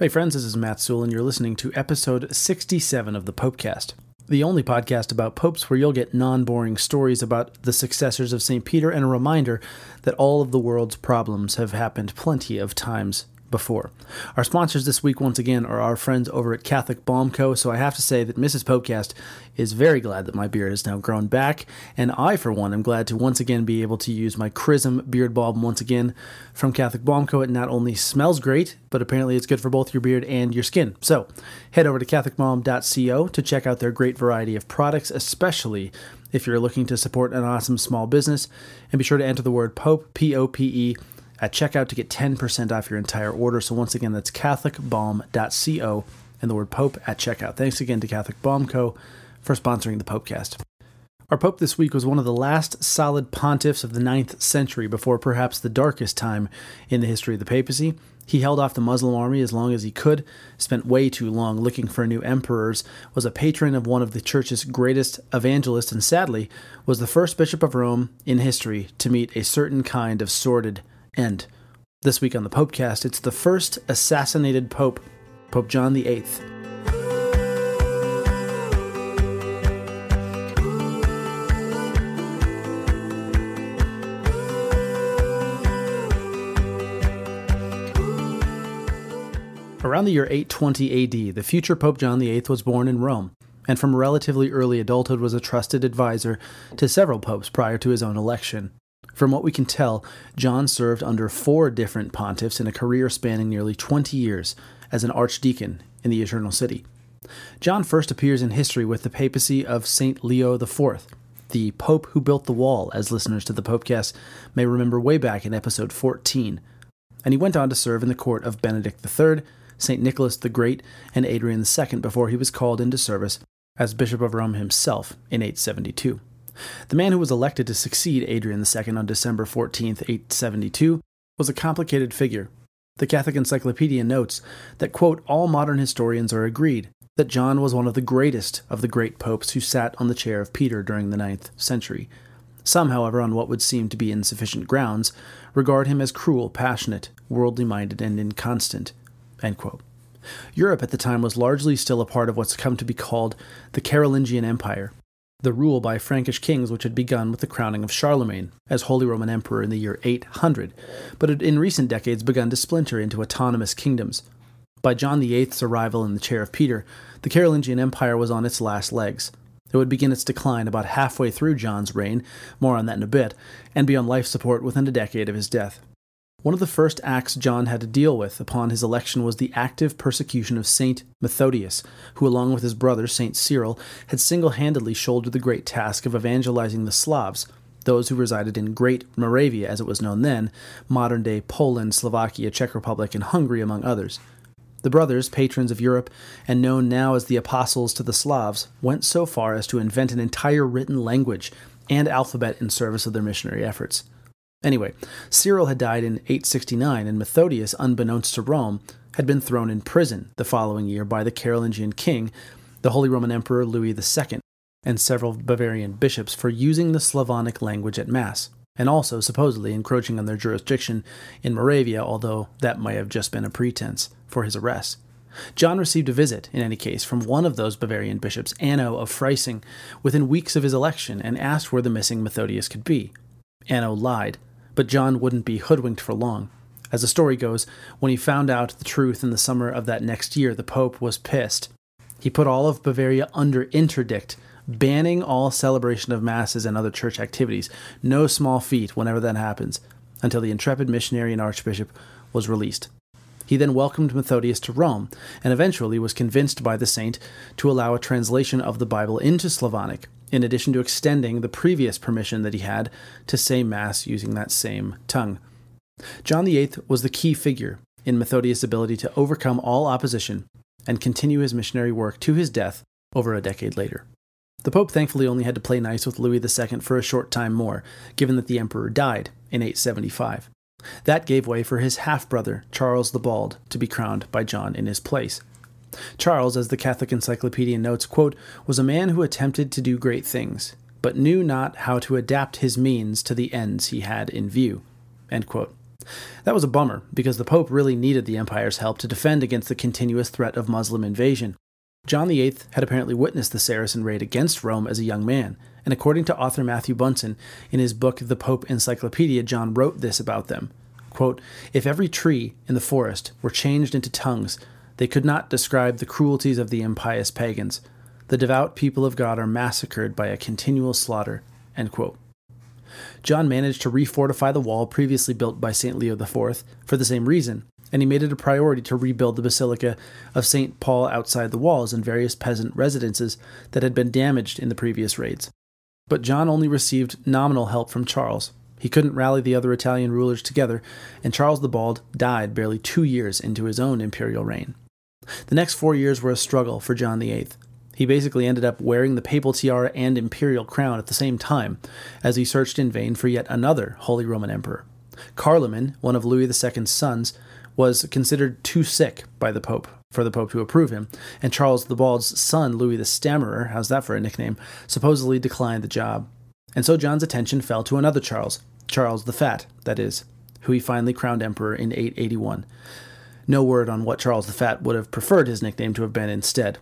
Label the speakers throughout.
Speaker 1: Hey, friends, this is Matt Sewell, and you're listening to episode 67 of the Popecast, the only podcast about popes where you'll get non boring stories about the successors of St. Peter and a reminder that all of the world's problems have happened plenty of times before. Our sponsors this week, once again, are our friends over at Catholic Balm Co. So I have to say that Mrs. Popecast is very glad that my beard has now grown back, and I, for one, am glad to once again be able to use my Chrism beard balm once again from Catholic Balm Co. It not only smells great, but apparently it's good for both your beard and your skin. So head over to CatholicBalm.co to check out their great variety of products, especially if you're looking to support an awesome small business. And be sure to enter the word POPE, P O P E at checkout to get 10% off your entire order. So once again, that's catholicbalm.co and the word Pope at checkout. Thanks again to Catholic Balm Co. for sponsoring the Popecast. Our Pope this week was one of the last solid pontiffs of the ninth century before perhaps the darkest time in the history of the papacy. He held off the Muslim army as long as he could, spent way too long looking for new emperors, was a patron of one of the church's greatest evangelists, and sadly, was the first bishop of Rome in history to meet a certain kind of sordid end. This week on the Popecast, it's the first assassinated Pope, Pope John VIII. Around the year 820 AD, the future Pope John VIII was born in Rome, and from relatively early adulthood was a trusted advisor to several popes prior to his own election. From what we can tell, John served under four different pontiffs in a career spanning nearly 20 years as an archdeacon in the Eternal City. John first appears in history with the papacy of St. Leo IV, the Pope who built the wall, as listeners to the Popecast may remember way back in episode 14. And he went on to serve in the court of Benedict III, St. Nicholas the Great, and Adrian II before he was called into service as Bishop of Rome himself in 872. The man who was elected to succeed Adrian II on December 14, 872, was a complicated figure. The Catholic Encyclopedia notes that, quote, all modern historians are agreed that John was one of the greatest of the great popes who sat on the chair of Peter during the ninth century. Some, however, on what would seem to be insufficient grounds, regard him as cruel, passionate, worldly minded, and inconstant. Europe at the time was largely still a part of what's come to be called the Carolingian Empire, the rule by Frankish kings which had begun with the crowning of Charlemagne as Holy Roman Emperor in the year 800, but had in recent decades begun to splinter into autonomous kingdoms. By John VIII's arrival in the chair of Peter, the Carolingian Empire was on its last legs. It would begin its decline about halfway through John's reign, more on that in a bit, and be on life support within a decade of his death. One of the first acts John had to deal with upon his election was the active persecution of Saint Methodius, who, along with his brother Saint Cyril, had single handedly shouldered the great task of evangelizing the Slavs, those who resided in Great Moravia, as it was known then, modern day Poland, Slovakia, Czech Republic, and Hungary, among others. The brothers, patrons of Europe, and known now as the apostles to the Slavs, went so far as to invent an entire written language and alphabet in service of their missionary efforts. Anyway, Cyril had died in 869, and Methodius, unbeknownst to Rome, had been thrown in prison the following year by the Carolingian king, the Holy Roman Emperor Louis II, and several Bavarian bishops for using the Slavonic language at Mass, and also supposedly encroaching on their jurisdiction in Moravia, although that might have just been a pretense for his arrest. John received a visit, in any case, from one of those Bavarian bishops, Anno of Freising, within weeks of his election, and asked where the missing Methodius could be. Anno lied, but John wouldn't be hoodwinked for long. As the story goes, when he found out the truth in the summer of that next year, the Pope was pissed. He put all of Bavaria under interdict, banning all celebration of masses and other church activities. No small feat whenever that happens, until the intrepid missionary and archbishop was released. He then welcomed Methodius to Rome, and eventually was convinced by the saint to allow a translation of the Bible into Slavonic, in addition to extending the previous permission that he had to say Mass using that same tongue. John VIII was the key figure in Methodius' ability to overcome all opposition and continue his missionary work to his death over a decade later. The Pope thankfully only had to play nice with Louis II for a short time more, given that the Emperor died in 875. That gave way for his half brother, Charles the Bald, to be crowned by John in his place. Charles, as the Catholic Encyclopedia notes, quote, was a man who attempted to do great things, but knew not how to adapt his means to the ends he had in view. That was a bummer, because the Pope really needed the Empire's help to defend against the continuous threat of Muslim invasion. John VIII had apparently witnessed the Saracen raid against Rome as a young man, and according to author Matthew Bunson, in his book The Pope Encyclopedia, John wrote this about them quote, If every tree in the forest were changed into tongues, they could not describe the cruelties of the impious pagans. The devout people of God are massacred by a continual slaughter. John managed to refortify the wall previously built by St. Leo IV for the same reason, and he made it a priority to rebuild the Basilica of St. Paul outside the walls and various peasant residences that had been damaged in the previous raids. But John only received nominal help from Charles. He couldn't rally the other Italian rulers together, and Charles the Bald died barely two years into his own imperial reign. The next four years were a struggle for John VIII. He basically ended up wearing the papal tiara and imperial crown at the same time, as he searched in vain for yet another Holy Roman Emperor. Carloman, one of Louis II's sons, was considered too sick by the Pope for the Pope to approve him, and Charles the Bald's son, Louis the Stammerer, how's that for a nickname, supposedly declined the job. And so John's attention fell to another Charles, Charles the Fat, that is, who he finally crowned emperor in 881. No word on what Charles the Fat would have preferred his nickname to have been instead.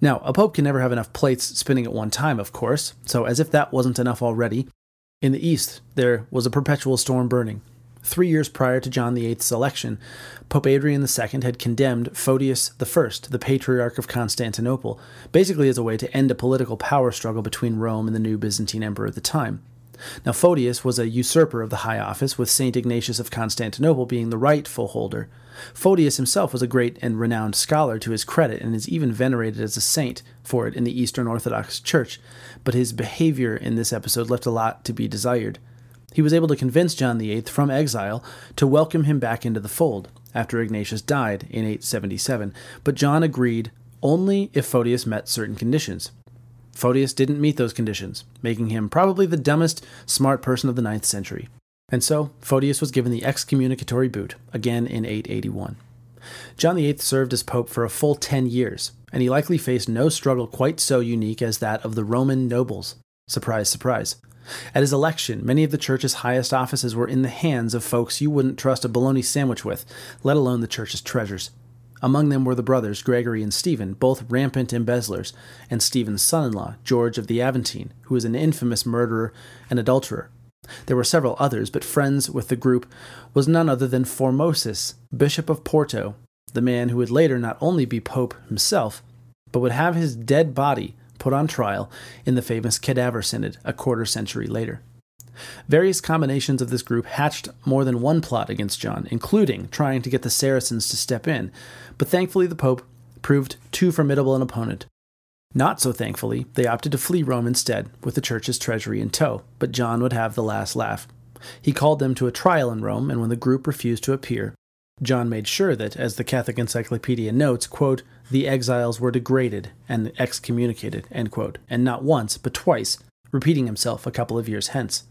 Speaker 1: Now, a pope can never have enough plates spinning at one time, of course, so as if that wasn't enough already, in the east there was a perpetual storm burning. Three years prior to John VIII's election, Pope Adrian II had condemned Photius I, the Patriarch of Constantinople, basically as a way to end a political power struggle between Rome and the new Byzantine emperor at the time. Now, Photius was a usurper of the high office, with St. Ignatius of Constantinople being the rightful holder. Photius himself was a great and renowned scholar to his credit and is even venerated as a saint for it in the Eastern Orthodox Church, but his behavior in this episode left a lot to be desired. He was able to convince John VIII from exile to welcome him back into the fold after Ignatius died in 877, but John agreed only if Photius met certain conditions. Photius didn't meet those conditions, making him probably the dumbest smart person of the ninth century. And so, Photius was given the excommunicatory boot, again in 881. John VIII served as pope for a full ten years, and he likely faced no struggle quite so unique as that of the Roman nobles. Surprise, surprise. At his election, many of the church's highest offices were in the hands of folks you wouldn't trust a bologna sandwich with, let alone the church's treasures. Among them were the brothers Gregory and Stephen, both rampant embezzlers, and Stephen's son in law, George of the Aventine, who was an infamous murderer and adulterer. There were several others, but friends with the group was none other than Formosus, Bishop of Porto, the man who would later not only be Pope himself, but would have his dead body put on trial in the famous Cadaver Synod a quarter century later. Various combinations of this group hatched more than one plot against John, including trying to get the Saracens to step in, but thankfully the Pope proved too formidable an opponent. Not so thankfully, they opted to flee Rome instead, with the church's treasury in tow, but John would have the last laugh. He called them to a trial in Rome, and when the group refused to appear, John made sure that, as the Catholic Encyclopedia notes, quote, the exiles were degraded and excommunicated, quote, and not once, but twice, repeating himself a couple of years hence.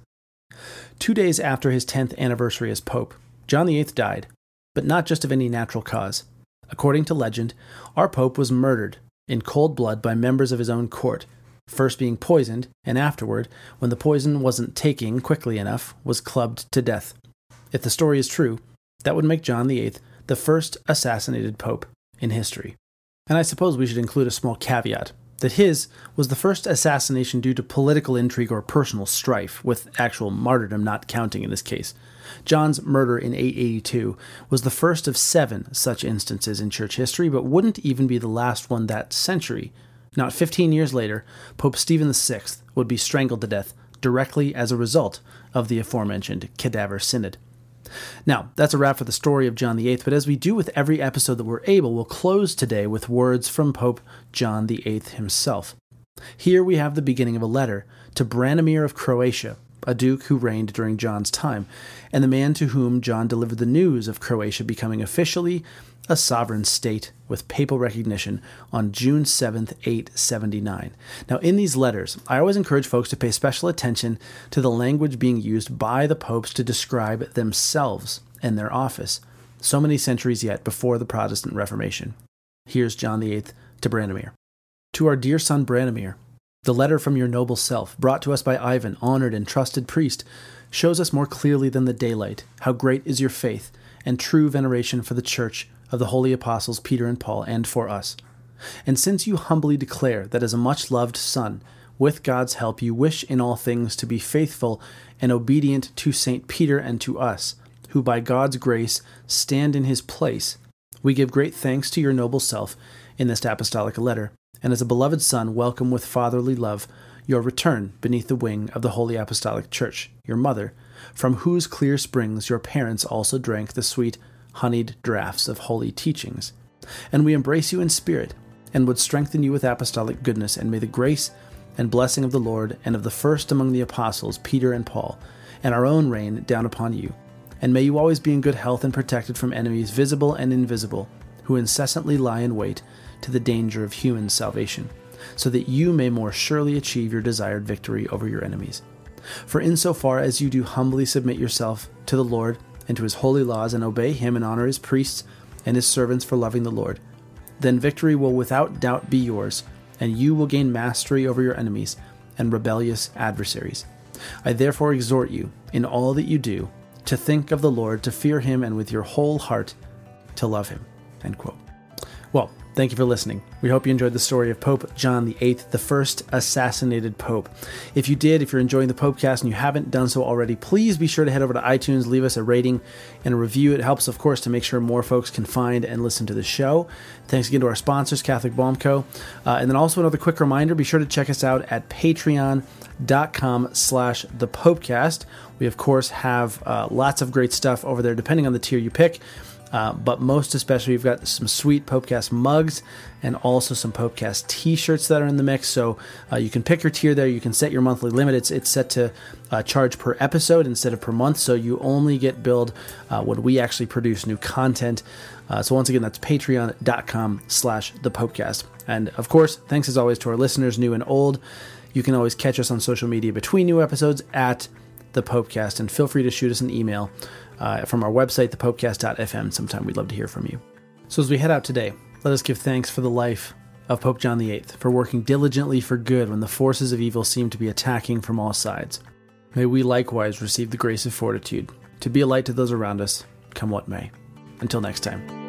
Speaker 1: Two days after his 10th anniversary as Pope, John VIII died, but not just of any natural cause. According to legend, our Pope was murdered in cold blood by members of his own court, first being poisoned, and afterward, when the poison wasn't taking quickly enough, was clubbed to death. If the story is true, that would make John VIII the first assassinated pope in history. And I suppose we should include a small caveat that his was the first assassination due to political intrigue or personal strife, with actual martyrdom not counting in this case. John's murder in 882 was the first of seven such instances in church history, but wouldn't even be the last one that century. Not 15 years later, Pope Stephen VI would be strangled to death directly as a result of the aforementioned Cadaver Synod. Now, that's a wrap for the story of John VIII, but as we do with every episode that we're able, we'll close today with words from Pope John VIII himself. Here we have the beginning of a letter to Branimir of Croatia, a duke who reigned during John's time, and the man to whom John delivered the news of Croatia becoming officially a sovereign state with papal recognition on June 7, 879. Now, in these letters, I always encourage folks to pay special attention to the language being used by the popes to describe themselves and their office, so many centuries yet before the Protestant Reformation. Here's John VIII to Branimir. To our dear son Branimir, the letter from your noble self, brought to us by Ivan, honored and trusted priest, shows us more clearly than the daylight how great is your faith and true veneration for the church of the holy apostles Peter and Paul and for us. And since you humbly declare that as a much loved son, with God's help, you wish in all things to be faithful and obedient to St. Peter and to us, who by God's grace stand in his place, we give great thanks to your noble self in this apostolic letter, and as a beloved son, welcome with fatherly love your return beneath the wing of the Holy Apostolic Church, your mother, from whose clear springs your parents also drank the sweet, honeyed draughts of holy teachings. And we embrace you in spirit, and would strengthen you with apostolic goodness, and may the grace and blessing of the Lord and of the first among the apostles, Peter and Paul, and our own rain down upon you. And may you always be in good health and protected from enemies visible and invisible, who incessantly lie in wait to the danger of human salvation, so that you may more surely achieve your desired victory over your enemies. For in so far as you do humbly submit yourself to the Lord and to his holy laws, and obey him and honor his priests and his servants for loving the Lord, then victory will without doubt be yours, and you will gain mastery over your enemies and rebellious adversaries. I therefore exhort you, in all that you do, to think of the Lord, to fear him, and with your whole heart to love him. Well, Thank you for listening. We hope you enjoyed the story of Pope John VIII, the first assassinated pope. If you did, if you're enjoying the Popecast and you haven't done so already, please be sure to head over to iTunes, leave us a rating and a review. It helps, of course, to make sure more folks can find and listen to the show. Thanks again to our sponsors, Catholic Balm Co. Uh, and then also another quick reminder, be sure to check us out at patreon.com slash the Popecast. We, of course, have uh, lots of great stuff over there, depending on the tier you pick. Uh, but most especially, we've got some sweet Popecast mugs and also some Popecast T-shirts that are in the mix. So uh, you can pick your tier there. You can set your monthly limit. It's it's set to uh, charge per episode instead of per month. So you only get billed uh, when we actually produce new content. Uh, so once again, that's Patreon.com/slash the Popecast. And of course, thanks as always to our listeners, new and old. You can always catch us on social media between new episodes at the Popecast, and feel free to shoot us an email uh, from our website, thepopecast.fm. Sometime we'd love to hear from you. So as we head out today, let us give thanks for the life of Pope John VIII, for working diligently for good when the forces of evil seem to be attacking from all sides. May we likewise receive the grace of fortitude to be a light to those around us, come what may. Until next time.